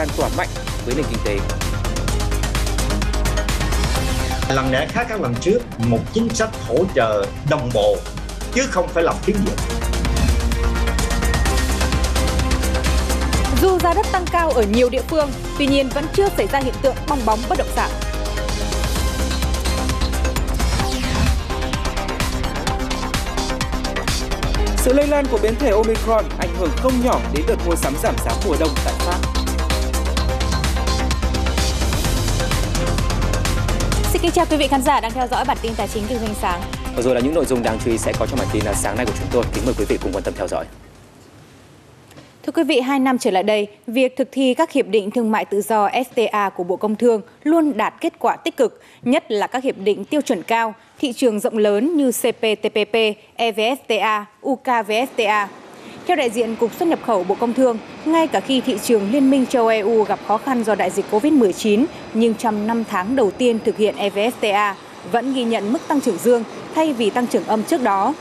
lan tỏa mạnh với nền kinh tế. Lần này khác các lần trước, một chính sách hỗ trợ đồng bộ chứ không phải làm phiến diện. Dù giá đất tăng cao ở nhiều địa phương, tuy nhiên vẫn chưa xảy ra hiện tượng bong bóng bất động sản. Sự lây lan của biến thể Omicron ảnh hưởng không nhỏ đến đợt mua sắm giảm giá mùa đông tại Pháp. Xin kính chào quý vị khán giả đang theo dõi bản tin tài chính kinh doanh sáng. Vừa rồi là những nội dung đáng chú ý sẽ có trong bản tin là sáng nay của chúng tôi. Kính mời quý vị cùng quan tâm theo dõi. Thưa quý vị, hai năm trở lại đây, việc thực thi các hiệp định thương mại tự do FTA của Bộ Công Thương luôn đạt kết quả tích cực, nhất là các hiệp định tiêu chuẩn cao, thị trường rộng lớn như CPTPP, EVFTA, UKVFTA. Theo đại diện Cục xuất nhập khẩu Bộ Công Thương, ngay cả khi thị trường Liên minh châu EU gặp khó khăn do đại dịch COVID-19, nhưng trong 5 tháng đầu tiên thực hiện EVFTA vẫn ghi nhận mức tăng trưởng dương thay vì tăng trưởng âm trước đó.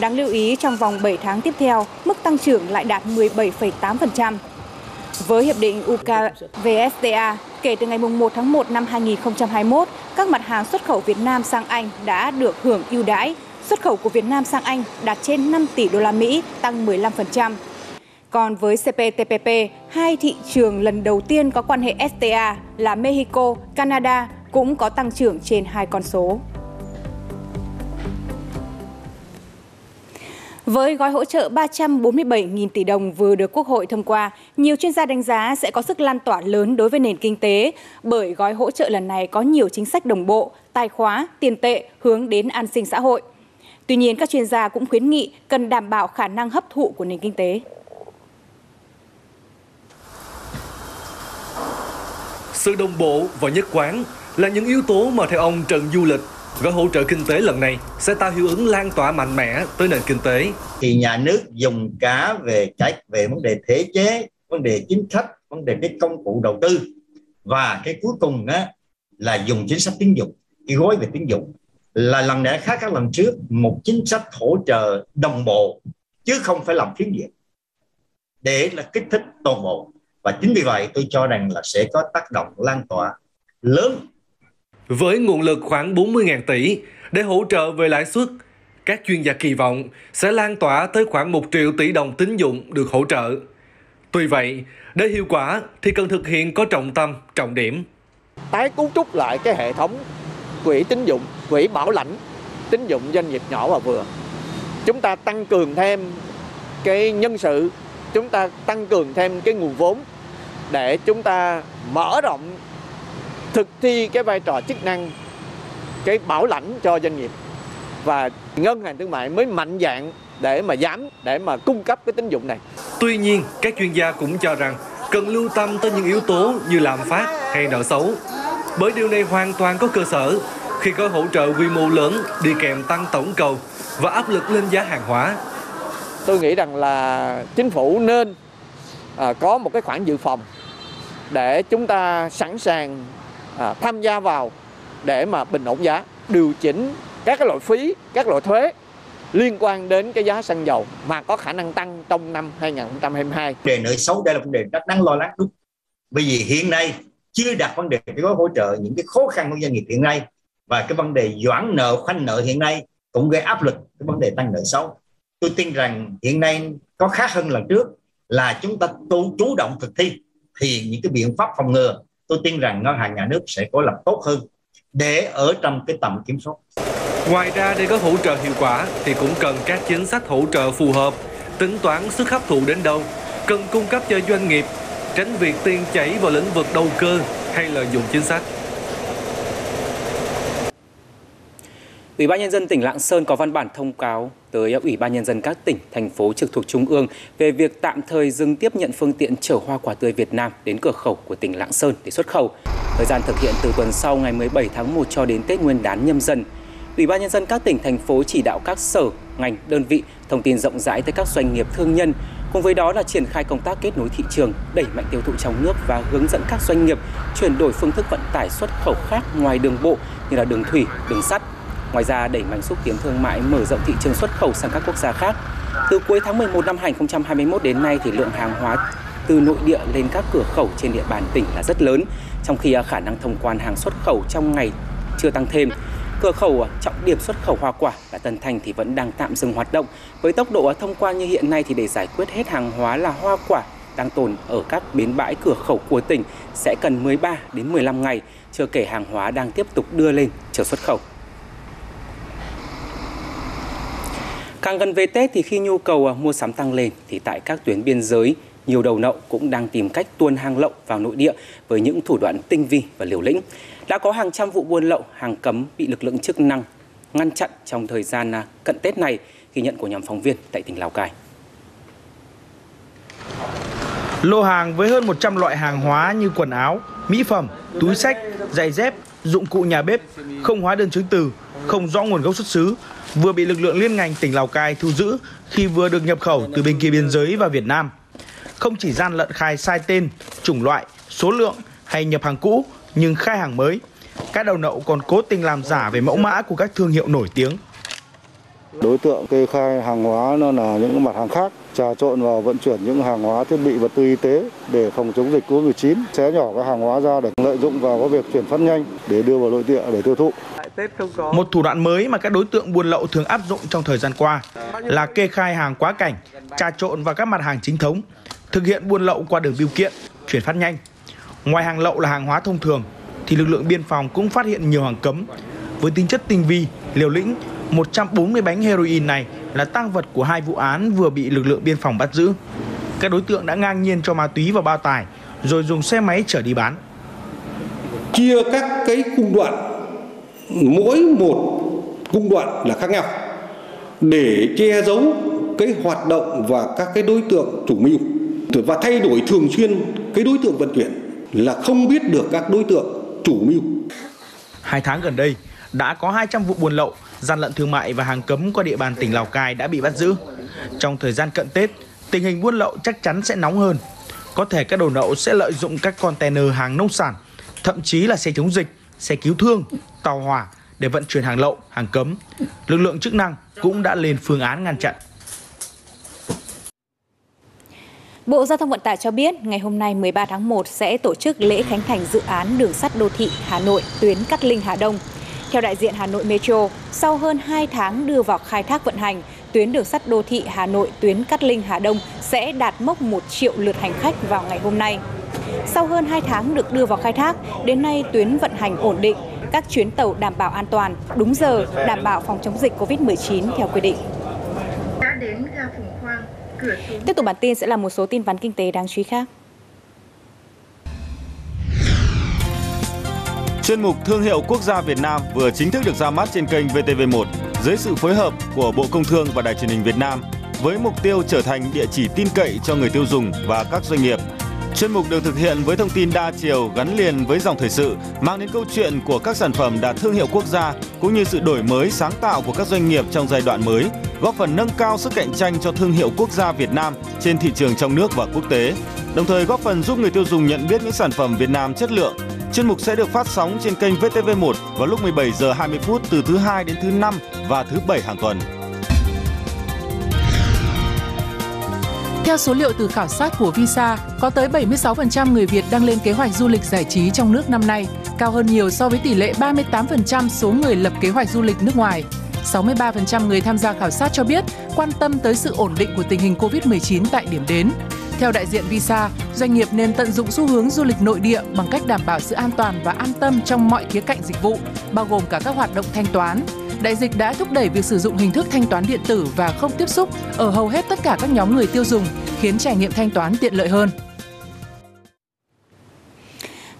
Đáng lưu ý trong vòng 7 tháng tiếp theo, mức tăng trưởng lại đạt 17,8%. Với hiệp định UKVFTA, kể từ ngày 1 tháng 1 năm 2021, các mặt hàng xuất khẩu Việt Nam sang Anh đã được hưởng ưu đãi. Xuất khẩu của Việt Nam sang Anh đạt trên 5 tỷ đô la Mỹ, tăng 15%. Còn với CPTPP, hai thị trường lần đầu tiên có quan hệ FTA là Mexico, Canada cũng có tăng trưởng trên hai con số. Với gói hỗ trợ 347.000 tỷ đồng vừa được Quốc hội thông qua, nhiều chuyên gia đánh giá sẽ có sức lan tỏa lớn đối với nền kinh tế, bởi gói hỗ trợ lần này có nhiều chính sách đồng bộ, tài khóa, tiền tệ hướng đến an sinh xã hội. Tuy nhiên, các chuyên gia cũng khuyến nghị cần đảm bảo khả năng hấp thụ của nền kinh tế. Sự đồng bộ và nhất quán là những yếu tố mà theo ông Trần Du Lịch, gói hỗ trợ kinh tế lần này sẽ tạo hiệu ứng lan tỏa mạnh mẽ tới nền kinh tế. Thì nhà nước dùng cả về cách về vấn đề thể chế, vấn đề chính sách, vấn đề cái công cụ đầu tư và cái cuối cùng á, là dùng chính sách tín dụng, cái gói về tín dụng là lần này khác các lần trước một chính sách hỗ trợ đồng bộ chứ không phải làm phiến diện để là kích thích toàn bộ và chính vì vậy tôi cho rằng là sẽ có tác động lan tỏa lớn với nguồn lực khoảng 40.000 tỷ để hỗ trợ về lãi suất, các chuyên gia kỳ vọng sẽ lan tỏa tới khoảng 1 triệu tỷ đồng tín dụng được hỗ trợ. Tuy vậy, để hiệu quả thì cần thực hiện có trọng tâm, trọng điểm. Tái cấu trúc lại cái hệ thống quỹ tín dụng, quỹ bảo lãnh tín dụng doanh nghiệp nhỏ và vừa. Chúng ta tăng cường thêm cái nhân sự, chúng ta tăng cường thêm cái nguồn vốn để chúng ta mở rộng thực thi cái vai trò chức năng cái bảo lãnh cho doanh nghiệp và ngân hàng thương mại mới mạnh dạng để mà dám để mà cung cấp cái tín dụng này. Tuy nhiên, các chuyên gia cũng cho rằng cần lưu tâm tới những yếu tố như lạm phát hay nợ xấu. Bởi điều này hoàn toàn có cơ sở khi có hỗ trợ quy mô lớn đi kèm tăng tổng cầu và áp lực lên giá hàng hóa. Tôi nghĩ rằng là chính phủ nên à, có một cái khoản dự phòng để chúng ta sẵn sàng à, tham gia vào để mà bình ổn giá, điều chỉnh các cái loại phí, các loại thuế liên quan đến cái giá xăng dầu mà có khả năng tăng trong năm 2022. Đề nợ xấu đây là vấn đề rất đáng lo lắng đúng. Bởi vì hiện nay chưa đặt vấn đề cái gói hỗ trợ những cái khó khăn của doanh nghiệp hiện nay và cái vấn đề doãn nợ khoanh nợ hiện nay cũng gây áp lực cái vấn đề tăng nợ xấu. Tôi tin rằng hiện nay có khác hơn lần trước là chúng ta tu chú động thực thi thì những cái biện pháp phòng ngừa tôi tin rằng ngân hàng nhà nước sẽ có lập tốt hơn để ở trong cái tầm kiểm soát. Ngoài ra để có hỗ trợ hiệu quả thì cũng cần các chính sách hỗ trợ phù hợp, tính toán sức hấp thụ đến đâu, cần cung cấp cho doanh nghiệp, tránh việc tiền chảy vào lĩnh vực đầu cơ hay lợi dụng chính sách. Ủy ban nhân dân tỉnh Lạng Sơn có văn bản thông cáo tới Ủy ban nhân dân các tỉnh, thành phố trực thuộc Trung ương về việc tạm thời dừng tiếp nhận phương tiện chở hoa quả tươi Việt Nam đến cửa khẩu của tỉnh Lạng Sơn để xuất khẩu. Thời gian thực hiện từ tuần sau ngày 17 tháng 1 cho đến Tết Nguyên đán nhâm dần. Ủy ban nhân dân các tỉnh, thành phố chỉ đạo các sở, ngành, đơn vị thông tin rộng rãi tới các doanh nghiệp thương nhân, cùng với đó là triển khai công tác kết nối thị trường, đẩy mạnh tiêu thụ trong nước và hướng dẫn các doanh nghiệp chuyển đổi phương thức vận tải xuất khẩu khác ngoài đường bộ như là đường thủy, đường sắt, Ngoài ra, đẩy mạnh xúc tiến thương mại mở rộng thị trường xuất khẩu sang các quốc gia khác. Từ cuối tháng 11 năm 2021 đến nay thì lượng hàng hóa từ nội địa lên các cửa khẩu trên địa bàn tỉnh là rất lớn, trong khi à, khả năng thông quan hàng xuất khẩu trong ngày chưa tăng thêm. Cửa khẩu à, trọng điểm xuất khẩu hoa quả là Tân thành thì vẫn đang tạm dừng hoạt động. Với tốc độ à, thông quan như hiện nay thì để giải quyết hết hàng hóa là hoa quả đang tồn ở các bến bãi cửa khẩu của tỉnh sẽ cần 13 đến 15 ngày, chưa kể hàng hóa đang tiếp tục đưa lên chờ xuất khẩu. Càng gần về Tết thì khi nhu cầu à, mua sắm tăng lên thì tại các tuyến biên giới, nhiều đầu nậu cũng đang tìm cách tuôn hàng lậu vào nội địa với những thủ đoạn tinh vi và liều lĩnh. Đã có hàng trăm vụ buôn lậu, hàng cấm bị lực lượng chức năng ngăn chặn trong thời gian à, cận Tết này, ghi nhận của nhóm phóng viên tại tỉnh Lào Cai. Lô hàng với hơn 100 loại hàng hóa như quần áo, mỹ phẩm, túi sách, giày dép, dụng cụ nhà bếp, không hóa đơn chứng từ, không rõ nguồn gốc xuất xứ, vừa bị lực lượng liên ngành tỉnh Lào Cai thu giữ khi vừa được nhập khẩu từ bên kia biên giới vào Việt Nam. Không chỉ gian lận khai sai tên, chủng loại, số lượng hay nhập hàng cũ nhưng khai hàng mới, các đầu nậu còn cố tình làm giả về mẫu mã của các thương hiệu nổi tiếng. Đối tượng kê khai hàng hóa nó là những mặt hàng khác, trà trộn vào vận chuyển những hàng hóa thiết bị vật tư y tế để phòng chống dịch Covid-19, xé nhỏ các hàng hóa ra để lợi dụng vào việc chuyển phát nhanh để đưa vào nội địa để tiêu thụ. Một thủ đoạn mới mà các đối tượng buôn lậu thường áp dụng trong thời gian qua là kê khai hàng quá cảnh, trà trộn vào các mặt hàng chính thống, thực hiện buôn lậu qua đường bưu kiện, chuyển phát nhanh. Ngoài hàng lậu là hàng hóa thông thường, thì lực lượng biên phòng cũng phát hiện nhiều hàng cấm với tính chất tinh vi, liều lĩnh. 140 bánh heroin này là tăng vật của hai vụ án vừa bị lực lượng biên phòng bắt giữ. Các đối tượng đã ngang nhiên cho ma túy vào bao tải rồi dùng xe máy chở đi bán. Chia các cái cung đoạn, mỗi một cung đoạn là khác nhau để che giấu cái hoạt động và các cái đối tượng chủ mưu và thay đổi thường xuyên cái đối tượng vận chuyển là không biết được các đối tượng chủ mưu. Hai tháng gần đây, đã có 200 vụ buôn lậu, gian lận thương mại và hàng cấm qua địa bàn tỉnh Lào Cai đã bị bắt giữ. Trong thời gian cận Tết, tình hình buôn lậu chắc chắn sẽ nóng hơn. Có thể các đầu nậu sẽ lợi dụng các container hàng nông sản, thậm chí là xe chống dịch, xe cứu thương, tàu hỏa để vận chuyển hàng lậu, hàng cấm. Lực lượng chức năng cũng đã lên phương án ngăn chặn. Bộ Giao thông Vận tải cho biết ngày hôm nay 13 tháng 1 sẽ tổ chức lễ khánh thành dự án đường sắt đô thị Hà Nội tuyến Cát Linh Hà Đông. Theo đại diện Hà Nội Metro, sau hơn 2 tháng đưa vào khai thác vận hành, tuyến đường sắt đô thị Hà Nội tuyến Cát Linh Hà Đông sẽ đạt mốc 1 triệu lượt hành khách vào ngày hôm nay. Sau hơn 2 tháng được đưa vào khai thác, đến nay tuyến vận hành ổn định, các chuyến tàu đảm bảo an toàn, đúng giờ, đảm bảo phòng chống dịch COVID-19 theo quy định. Tiếp tục bản tin sẽ là một số tin vắn kinh tế đáng chú ý khác. Chuyên mục Thương hiệu Quốc gia Việt Nam vừa chính thức được ra mắt trên kênh VTV1 dưới sự phối hợp của Bộ Công Thương và Đài truyền hình Việt Nam với mục tiêu trở thành địa chỉ tin cậy cho người tiêu dùng và các doanh nghiệp. Chuyên mục được thực hiện với thông tin đa chiều gắn liền với dòng thời sự, mang đến câu chuyện của các sản phẩm đạt thương hiệu quốc gia cũng như sự đổi mới sáng tạo của các doanh nghiệp trong giai đoạn mới, góp phần nâng cao sức cạnh tranh cho thương hiệu quốc gia Việt Nam trên thị trường trong nước và quốc tế, đồng thời góp phần giúp người tiêu dùng nhận biết những sản phẩm Việt Nam chất lượng. Chuyên mục sẽ được phát sóng trên kênh VTV1 vào lúc 17 giờ 20 phút từ thứ hai đến thứ năm và thứ bảy hàng tuần. Theo số liệu từ khảo sát của Visa, có tới 76% người Việt đang lên kế hoạch du lịch giải trí trong nước năm nay, cao hơn nhiều so với tỷ lệ 38% số người lập kế hoạch du lịch nước ngoài. 63% người tham gia khảo sát cho biết quan tâm tới sự ổn định của tình hình COVID-19 tại điểm đến. Theo đại diện Visa, doanh nghiệp nên tận dụng xu hướng du lịch nội địa bằng cách đảm bảo sự an toàn và an tâm trong mọi khía cạnh dịch vụ, bao gồm cả các hoạt động thanh toán. Đại dịch đã thúc đẩy việc sử dụng hình thức thanh toán điện tử và không tiếp xúc ở hầu hết tất cả các nhóm người tiêu dùng, khiến trải nghiệm thanh toán tiện lợi hơn.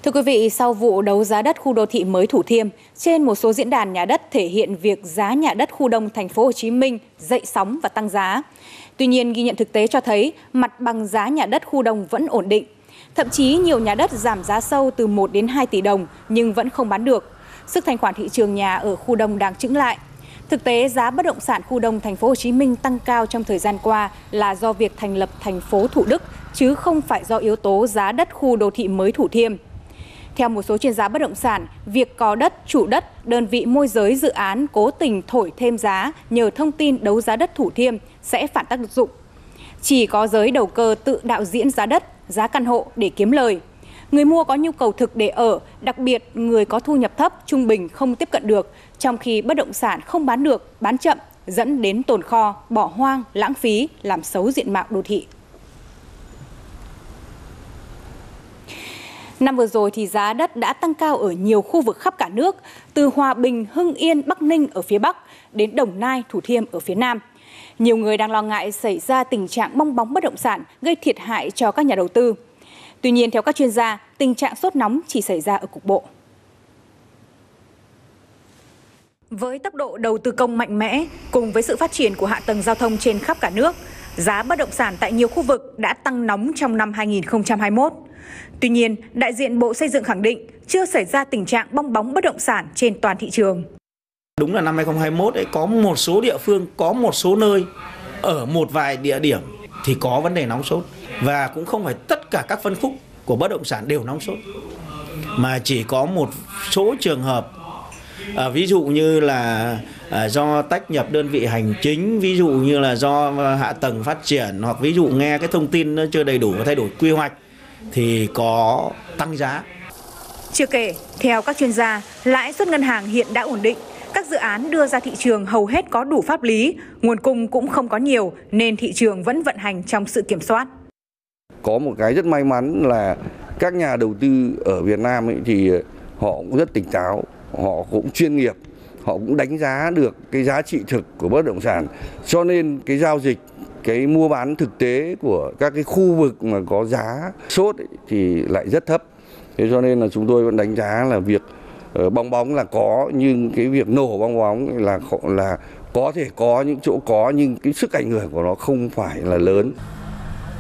Thưa quý vị, sau vụ đấu giá đất khu đô thị mới Thủ Thiêm, trên một số diễn đàn nhà đất thể hiện việc giá nhà đất khu đông thành phố Hồ Chí Minh dậy sóng và tăng giá. Tuy nhiên, ghi nhận thực tế cho thấy mặt bằng giá nhà đất khu đông vẫn ổn định. Thậm chí nhiều nhà đất giảm giá sâu từ 1 đến 2 tỷ đồng nhưng vẫn không bán được. Sức thanh khoản thị trường nhà ở khu đông đang chững lại. Thực tế, giá bất động sản khu đông thành phố Hồ Chí Minh tăng cao trong thời gian qua là do việc thành lập thành phố Thủ Đức chứ không phải do yếu tố giá đất khu đô thị mới Thủ Thiêm. Theo một số chuyên gia bất động sản, việc có đất, chủ đất, đơn vị môi giới dự án cố tình thổi thêm giá nhờ thông tin đấu giá đất Thủ Thiêm sẽ phản tác dụng. Chỉ có giới đầu cơ tự đạo diễn giá đất giá căn hộ để kiếm lời. Người mua có nhu cầu thực để ở, đặc biệt người có thu nhập thấp, trung bình không tiếp cận được, trong khi bất động sản không bán được, bán chậm, dẫn đến tồn kho, bỏ hoang, lãng phí, làm xấu diện mạo đô thị. Năm vừa rồi thì giá đất đã tăng cao ở nhiều khu vực khắp cả nước, từ Hòa Bình, Hưng Yên, Bắc Ninh ở phía Bắc đến Đồng Nai, Thủ Thiêm ở phía Nam. Nhiều người đang lo ngại xảy ra tình trạng bong bóng bất động sản gây thiệt hại cho các nhà đầu tư. Tuy nhiên, theo các chuyên gia, tình trạng sốt nóng chỉ xảy ra ở cục bộ. Với tốc độ đầu tư công mạnh mẽ, cùng với sự phát triển của hạ tầng giao thông trên khắp cả nước, giá bất động sản tại nhiều khu vực đã tăng nóng trong năm 2021. Tuy nhiên, đại diện Bộ Xây dựng khẳng định chưa xảy ra tình trạng bong bóng bất động sản trên toàn thị trường. Đúng là năm 2021 ấy có một số địa phương, có một số nơi ở một vài địa điểm thì có vấn đề nóng sốt và cũng không phải tất cả các phân khúc của bất động sản đều nóng sốt mà chỉ có một số trường hợp à, ví dụ như là à, do tách nhập đơn vị hành chính ví dụ như là do hạ tầng phát triển hoặc ví dụ nghe cái thông tin nó chưa đầy đủ và thay đổi quy hoạch thì có tăng giá. Chưa kể, theo các chuyên gia, lãi suất ngân hàng hiện đã ổn định, các dự án đưa ra thị trường hầu hết có đủ pháp lý, nguồn cung cũng không có nhiều nên thị trường vẫn vận hành trong sự kiểm soát. Có một cái rất may mắn là các nhà đầu tư ở Việt Nam ấy thì họ cũng rất tỉnh táo, họ cũng chuyên nghiệp, họ cũng đánh giá được cái giá trị thực của bất động sản. Cho nên cái giao dịch cái mua bán thực tế của các cái khu vực mà có giá sốt ấy, thì lại rất thấp thế cho nên là chúng tôi vẫn đánh giá là việc ờ, bong bóng là có nhưng cái việc nổ bong bóng là là có thể có những chỗ có nhưng cái sức ảnh hưởng của nó không phải là lớn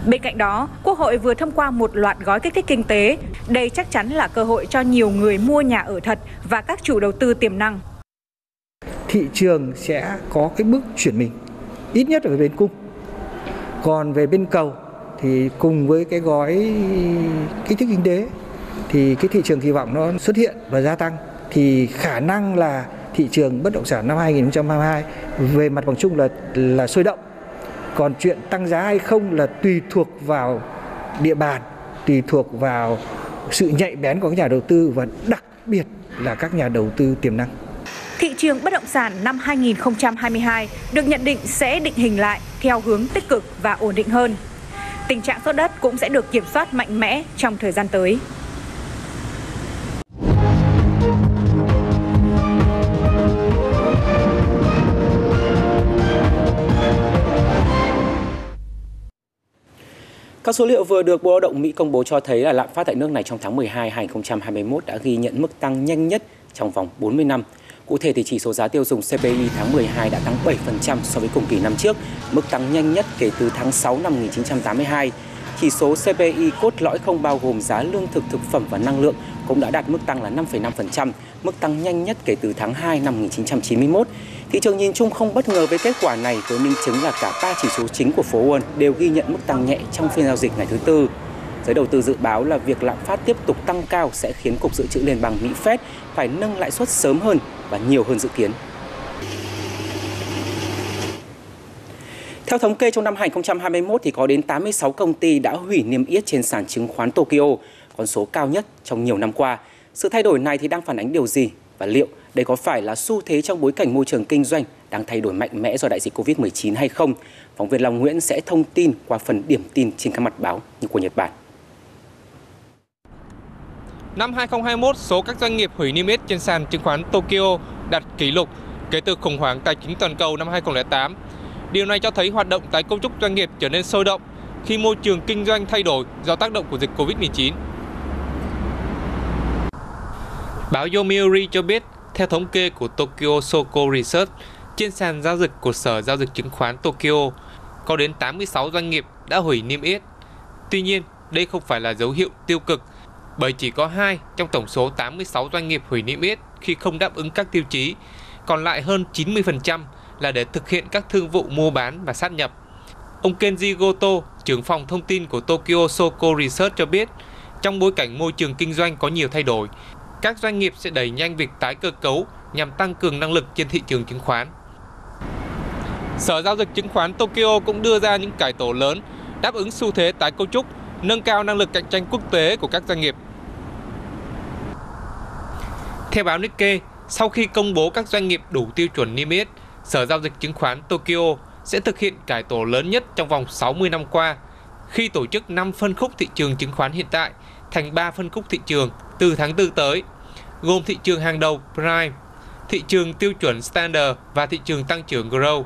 Bên cạnh đó, Quốc hội vừa thông qua một loạt gói kích thích kinh tế. Đây chắc chắn là cơ hội cho nhiều người mua nhà ở thật và các chủ đầu tư tiềm năng. Thị trường sẽ có cái bước chuyển mình, ít nhất ở bên cung còn về bên cầu thì cùng với cái gói kích thích kinh tế thì cái thị trường kỳ vọng nó xuất hiện và gia tăng thì khả năng là thị trường bất động sản năm 2022 về mặt bằng chung là là sôi động. Còn chuyện tăng giá hay không là tùy thuộc vào địa bàn, tùy thuộc vào sự nhạy bén của các nhà đầu tư và đặc biệt là các nhà đầu tư tiềm năng. Thị trường bất động sản năm 2022 được nhận định sẽ định hình lại theo hướng tích cực và ổn định hơn. Tình trạng sốt đất cũng sẽ được kiểm soát mạnh mẽ trong thời gian tới. Các số liệu vừa được Bộ Lao động Mỹ công bố cho thấy là lạm phát tại nước này trong tháng 12 2021 đã ghi nhận mức tăng nhanh nhất trong vòng 40 năm Cụ thể thì chỉ số giá tiêu dùng CPI tháng 12 đã tăng 7% so với cùng kỳ năm trước, mức tăng nhanh nhất kể từ tháng 6 năm 1982. Chỉ số CPI cốt lõi không bao gồm giá lương thực thực phẩm và năng lượng cũng đã đạt mức tăng là 5,5%, mức tăng nhanh nhất kể từ tháng 2 năm 1991. Thị trường nhìn chung không bất ngờ với kết quả này với minh chứng là cả ba chỉ số chính của phố Wall đều ghi nhận mức tăng nhẹ trong phiên giao dịch ngày thứ tư. Giới đầu tư dự báo là việc lạm phát tiếp tục tăng cao sẽ khiến Cục Dự trữ Liên bang Mỹ Fed phải nâng lãi suất sớm hơn và nhiều hơn dự kiến. Theo thống kê trong năm 2021 thì có đến 86 công ty đã hủy niêm yết trên sàn chứng khoán Tokyo, con số cao nhất trong nhiều năm qua. Sự thay đổi này thì đang phản ánh điều gì và liệu đây có phải là xu thế trong bối cảnh môi trường kinh doanh đang thay đổi mạnh mẽ do đại dịch Covid-19 hay không? Phóng viên Long Nguyễn sẽ thông tin qua phần điểm tin trên các mặt báo như của Nhật Bản. Năm 2021, số các doanh nghiệp hủy niêm yết trên sàn chứng khoán Tokyo đạt kỷ lục kể từ khủng hoảng tài chính toàn cầu năm 2008. Điều này cho thấy hoạt động tái cấu trúc doanh nghiệp trở nên sôi động khi môi trường kinh doanh thay đổi do tác động của dịch Covid-19. Báo Yomiuri cho biết, theo thống kê của Tokyo Soko Research, trên sàn giao dịch của Sở Giao dịch Chứng khoán Tokyo, có đến 86 doanh nghiệp đã hủy niêm yết. Tuy nhiên, đây không phải là dấu hiệu tiêu cực bởi chỉ có 2 trong tổng số 86 doanh nghiệp hủy niêm yết khi không đáp ứng các tiêu chí, còn lại hơn 90% là để thực hiện các thương vụ mua bán và sát nhập. Ông Kenji Goto, trưởng phòng thông tin của Tokyo Soko Research cho biết, trong bối cảnh môi trường kinh doanh có nhiều thay đổi, các doanh nghiệp sẽ đẩy nhanh việc tái cơ cấu nhằm tăng cường năng lực trên thị trường chứng khoán. Sở giao dịch chứng khoán Tokyo cũng đưa ra những cải tổ lớn đáp ứng xu thế tái cấu trúc nâng cao năng lực cạnh tranh quốc tế của các doanh nghiệp. Theo báo Nikkei, sau khi công bố các doanh nghiệp đủ tiêu chuẩn niêm yết, Sở giao dịch chứng khoán Tokyo sẽ thực hiện cải tổ lớn nhất trong vòng 60 năm qua khi tổ chức 5 phân khúc thị trường chứng khoán hiện tại thành 3 phân khúc thị trường từ tháng 4 tới, gồm thị trường hàng đầu Prime, thị trường tiêu chuẩn Standard và thị trường tăng trưởng Grow.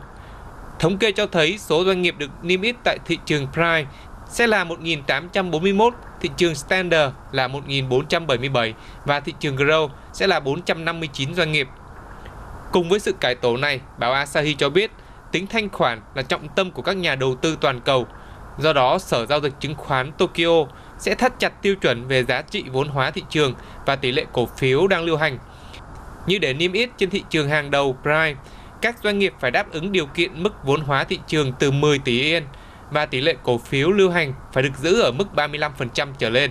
Thống kê cho thấy số doanh nghiệp được niêm yết tại thị trường Prime sẽ là 1.841, thị trường Standard là 1.477 và thị trường Grow sẽ là 459 doanh nghiệp. Cùng với sự cải tổ này, báo Asahi cho biết tính thanh khoản là trọng tâm của các nhà đầu tư toàn cầu. Do đó, Sở Giao dịch Chứng khoán Tokyo sẽ thắt chặt tiêu chuẩn về giá trị vốn hóa thị trường và tỷ lệ cổ phiếu đang lưu hành. Như để niêm yết trên thị trường hàng đầu Prime, các doanh nghiệp phải đáp ứng điều kiện mức vốn hóa thị trường từ 10 tỷ yên và tỷ lệ cổ phiếu lưu hành phải được giữ ở mức 35% trở lên.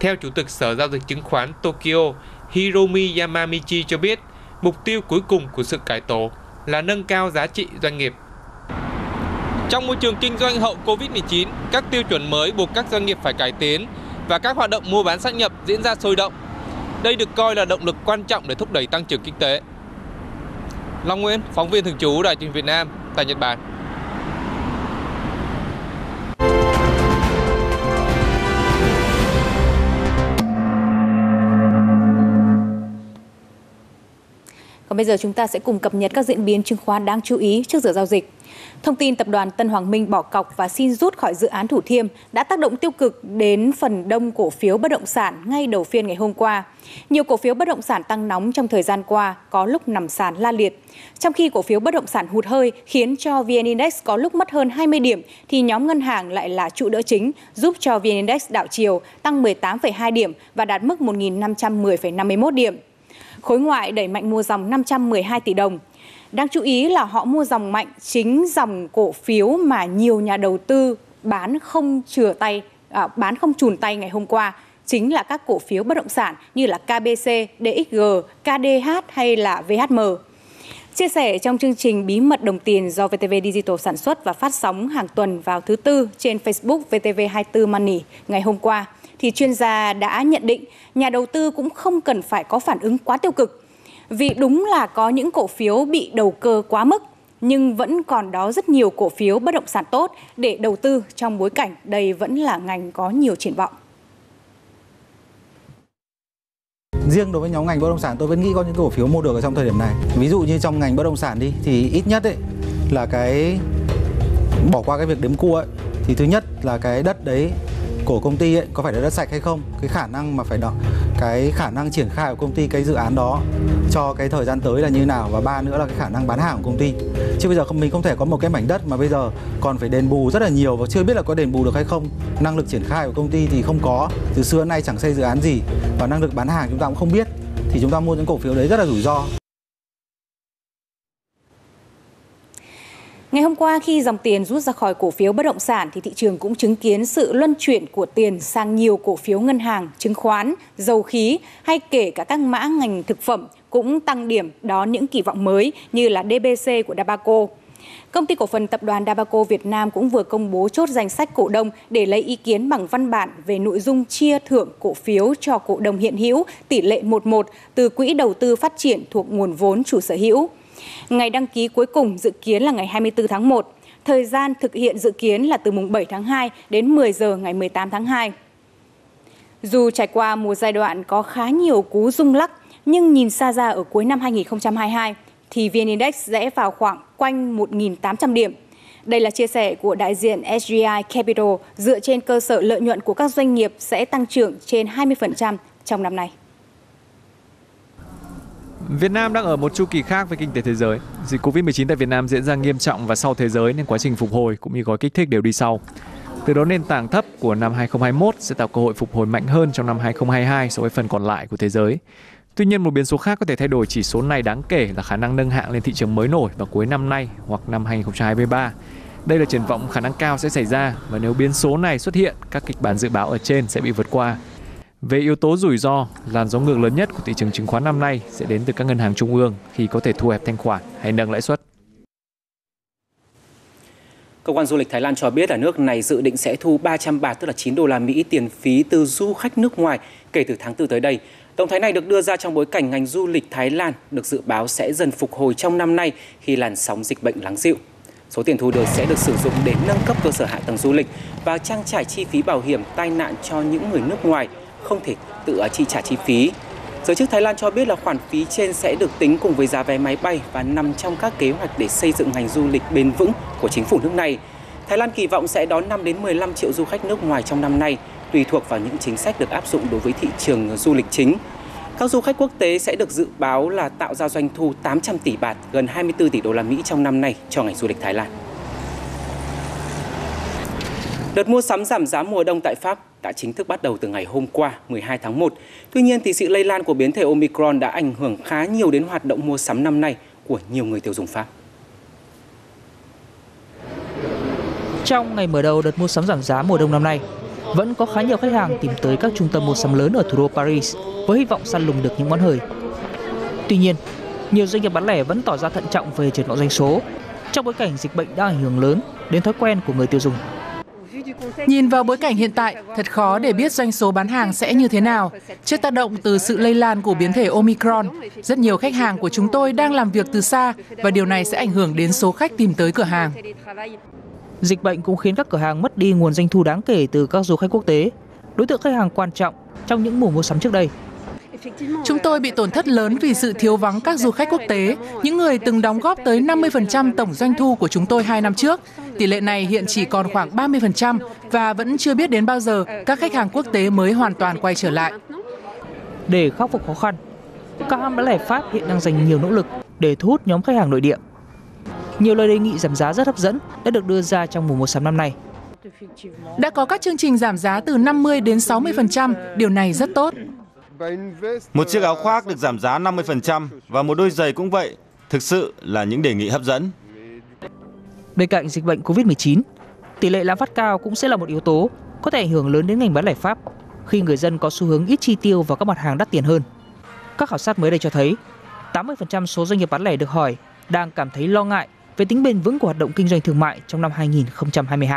Theo Chủ tịch Sở Giao dịch Chứng khoán Tokyo, Hiromi Yamamichi cho biết, mục tiêu cuối cùng của sự cải tổ là nâng cao giá trị doanh nghiệp. Trong môi trường kinh doanh hậu Covid-19, các tiêu chuẩn mới buộc các doanh nghiệp phải cải tiến và các hoạt động mua bán sát nhập diễn ra sôi động. Đây được coi là động lực quan trọng để thúc đẩy tăng trưởng kinh tế. Long Nguyễn, phóng viên thường trú Đài truyền Việt Nam tại Nhật Bản. Bây giờ chúng ta sẽ cùng cập nhật các diễn biến chứng khoán đáng chú ý trước giờ giao dịch. Thông tin tập đoàn Tân Hoàng Minh bỏ cọc và xin rút khỏi dự án Thủ Thiêm đã tác động tiêu cực đến phần đông cổ phiếu bất động sản ngay đầu phiên ngày hôm qua. Nhiều cổ phiếu bất động sản tăng nóng trong thời gian qua, có lúc nằm sàn la liệt. Trong khi cổ phiếu bất động sản hụt hơi khiến cho VN Index có lúc mất hơn 20 điểm, thì nhóm ngân hàng lại là trụ đỡ chính, giúp cho VN Index đảo chiều tăng 18,2 điểm và đạt mức 1.510,51 điểm. Khối ngoại đẩy mạnh mua dòng 512 tỷ đồng. Đáng chú ý là họ mua dòng mạnh chính dòng cổ phiếu mà nhiều nhà đầu tư bán không chừa tay, à, bán không chùn tay ngày hôm qua chính là các cổ phiếu bất động sản như là KBC, DXG, KDH hay là VHM. Chia sẻ trong chương trình Bí mật đồng tiền do VTV Digital sản xuất và phát sóng hàng tuần vào thứ Tư trên Facebook VTV24 Money ngày hôm qua, thì chuyên gia đã nhận định nhà đầu tư cũng không cần phải có phản ứng quá tiêu cực. Vì đúng là có những cổ phiếu bị đầu cơ quá mức, nhưng vẫn còn đó rất nhiều cổ phiếu bất động sản tốt để đầu tư trong bối cảnh đây vẫn là ngành có nhiều triển vọng. riêng đối với nhóm ngành bất động sản tôi vẫn nghĩ có những cổ phiếu mua được ở trong thời điểm này ví dụ như trong ngành bất động sản đi thì ít nhất ấy là cái bỏ qua cái việc đếm cua ấy thì thứ nhất là cái đất đấy của công ty ấy, có phải là đất sạch hay không? Cái khả năng mà phải đọc cái khả năng triển khai của công ty, cái dự án đó cho cái thời gian tới là như nào? Và ba nữa là cái khả năng bán hàng của công ty. Chứ bây giờ không, mình không thể có một cái mảnh đất mà bây giờ còn phải đền bù rất là nhiều và chưa biết là có đền bù được hay không. Năng lực triển khai của công ty thì không có. Từ xưa nay chẳng xây dự án gì và năng lực bán hàng chúng ta cũng không biết. Thì chúng ta mua những cổ phiếu đấy rất là rủi ro. Ngày hôm qua khi dòng tiền rút ra khỏi cổ phiếu bất động sản thì thị trường cũng chứng kiến sự luân chuyển của tiền sang nhiều cổ phiếu ngân hàng, chứng khoán, dầu khí hay kể cả các mã ngành thực phẩm cũng tăng điểm đón những kỳ vọng mới như là DBC của Dabaco. Công ty cổ phần tập đoàn Dabaco Việt Nam cũng vừa công bố chốt danh sách cổ đông để lấy ý kiến bằng văn bản về nội dung chia thưởng cổ phiếu cho cổ đông hiện hữu tỷ lệ 11 từ quỹ đầu tư phát triển thuộc nguồn vốn chủ sở hữu. Ngày đăng ký cuối cùng dự kiến là ngày 24 tháng 1. Thời gian thực hiện dự kiến là từ mùng 7 tháng 2 đến 10 giờ ngày 18 tháng 2. Dù trải qua một giai đoạn có khá nhiều cú rung lắc, nhưng nhìn xa ra ở cuối năm 2022 thì VN Index sẽ vào khoảng quanh 1.800 điểm. Đây là chia sẻ của đại diện SGI Capital dựa trên cơ sở lợi nhuận của các doanh nghiệp sẽ tăng trưởng trên 20% trong năm nay. Việt Nam đang ở một chu kỳ khác với kinh tế thế giới. Dịch Covid-19 tại Việt Nam diễn ra nghiêm trọng và sau thế giới nên quá trình phục hồi cũng như gói kích thích đều đi sau. Từ đó nền tảng thấp của năm 2021 sẽ tạo cơ hội phục hồi mạnh hơn trong năm 2022 so với phần còn lại của thế giới. Tuy nhiên một biến số khác có thể thay đổi chỉ số này đáng kể là khả năng nâng hạng lên thị trường mới nổi vào cuối năm nay hoặc năm 2023. Đây là triển vọng khả năng cao sẽ xảy ra và nếu biến số này xuất hiện, các kịch bản dự báo ở trên sẽ bị vượt qua. Về yếu tố rủi ro, làn gió ngược lớn nhất của thị trường chứng khoán năm nay sẽ đến từ các ngân hàng trung ương khi có thể thu hẹp thanh khoản hay nâng lãi suất. Cơ quan du lịch Thái Lan cho biết là nước này dự định sẽ thu 300 bạt tức là 9 đô la Mỹ tiền phí từ du khách nước ngoài kể từ tháng 4 tới đây. Động thái này được đưa ra trong bối cảnh ngành du lịch Thái Lan được dự báo sẽ dần phục hồi trong năm nay khi làn sóng dịch bệnh lắng dịu. Số tiền thu được sẽ được sử dụng để nâng cấp cơ sở hạ tầng du lịch và trang trải chi phí bảo hiểm tai nạn cho những người nước ngoài không thể tự à, chi trả chi phí. Giới chức Thái Lan cho biết là khoản phí trên sẽ được tính cùng với giá vé máy bay và nằm trong các kế hoạch để xây dựng ngành du lịch bền vững của chính phủ nước này. Thái Lan kỳ vọng sẽ đón 5 đến 15 triệu du khách nước ngoài trong năm nay, tùy thuộc vào những chính sách được áp dụng đối với thị trường du lịch chính. Các du khách quốc tế sẽ được dự báo là tạo ra doanh thu 800 tỷ bạt, gần 24 tỷ đô la Mỹ trong năm nay cho ngành du lịch Thái Lan. Đợt mua sắm giảm giá mùa đông tại Pháp đã chính thức bắt đầu từ ngày hôm qua, 12 tháng 1. Tuy nhiên, thì sự lây lan của biến thể Omicron đã ảnh hưởng khá nhiều đến hoạt động mua sắm năm nay của nhiều người tiêu dùng Pháp. Trong ngày mở đầu đợt mua sắm giảm giá mùa đông năm nay, vẫn có khá nhiều khách hàng tìm tới các trung tâm mua sắm lớn ở thủ đô Paris với hy vọng săn lùng được những món hời. Tuy nhiên, nhiều doanh nghiệp bán lẻ vẫn tỏ ra thận trọng về triển vọng doanh số trong bối cảnh dịch bệnh đang ảnh hưởng lớn đến thói quen của người tiêu dùng. Nhìn vào bối cảnh hiện tại, thật khó để biết doanh số bán hàng sẽ như thế nào. Trước tác động từ sự lây lan của biến thể Omicron, rất nhiều khách hàng của chúng tôi đang làm việc từ xa và điều này sẽ ảnh hưởng đến số khách tìm tới cửa hàng. Dịch bệnh cũng khiến các cửa hàng mất đi nguồn doanh thu đáng kể từ các du khách quốc tế, đối tượng khách hàng quan trọng trong những mùa mua sắm trước đây. Chúng tôi bị tổn thất lớn vì sự thiếu vắng các du khách quốc tế, những người từng đóng góp tới 50% tổng doanh thu của chúng tôi hai năm trước. Tỷ lệ này hiện chỉ còn khoảng 30% và vẫn chưa biết đến bao giờ các khách hàng quốc tế mới hoàn toàn quay trở lại. Để khắc phục khó khăn, các hãng bán lẻ Pháp hiện đang dành nhiều nỗ lực để thu hút nhóm khách hàng nội địa. Nhiều lời đề nghị giảm giá rất hấp dẫn đã được đưa ra trong mùa mua sắm năm nay. Đã có các chương trình giảm giá từ 50 đến 60%, điều này rất tốt. Một chiếc áo khoác được giảm giá 50% và một đôi giày cũng vậy, thực sự là những đề nghị hấp dẫn. Bên cạnh dịch bệnh Covid-19, tỷ lệ lạm phát cao cũng sẽ là một yếu tố có thể ảnh hưởng lớn đến ngành bán lẻ Pháp khi người dân có xu hướng ít chi tiêu vào các mặt hàng đắt tiền hơn. Các khảo sát mới đây cho thấy, 80% số doanh nghiệp bán lẻ được hỏi đang cảm thấy lo ngại về tính bền vững của hoạt động kinh doanh thương mại trong năm 2022.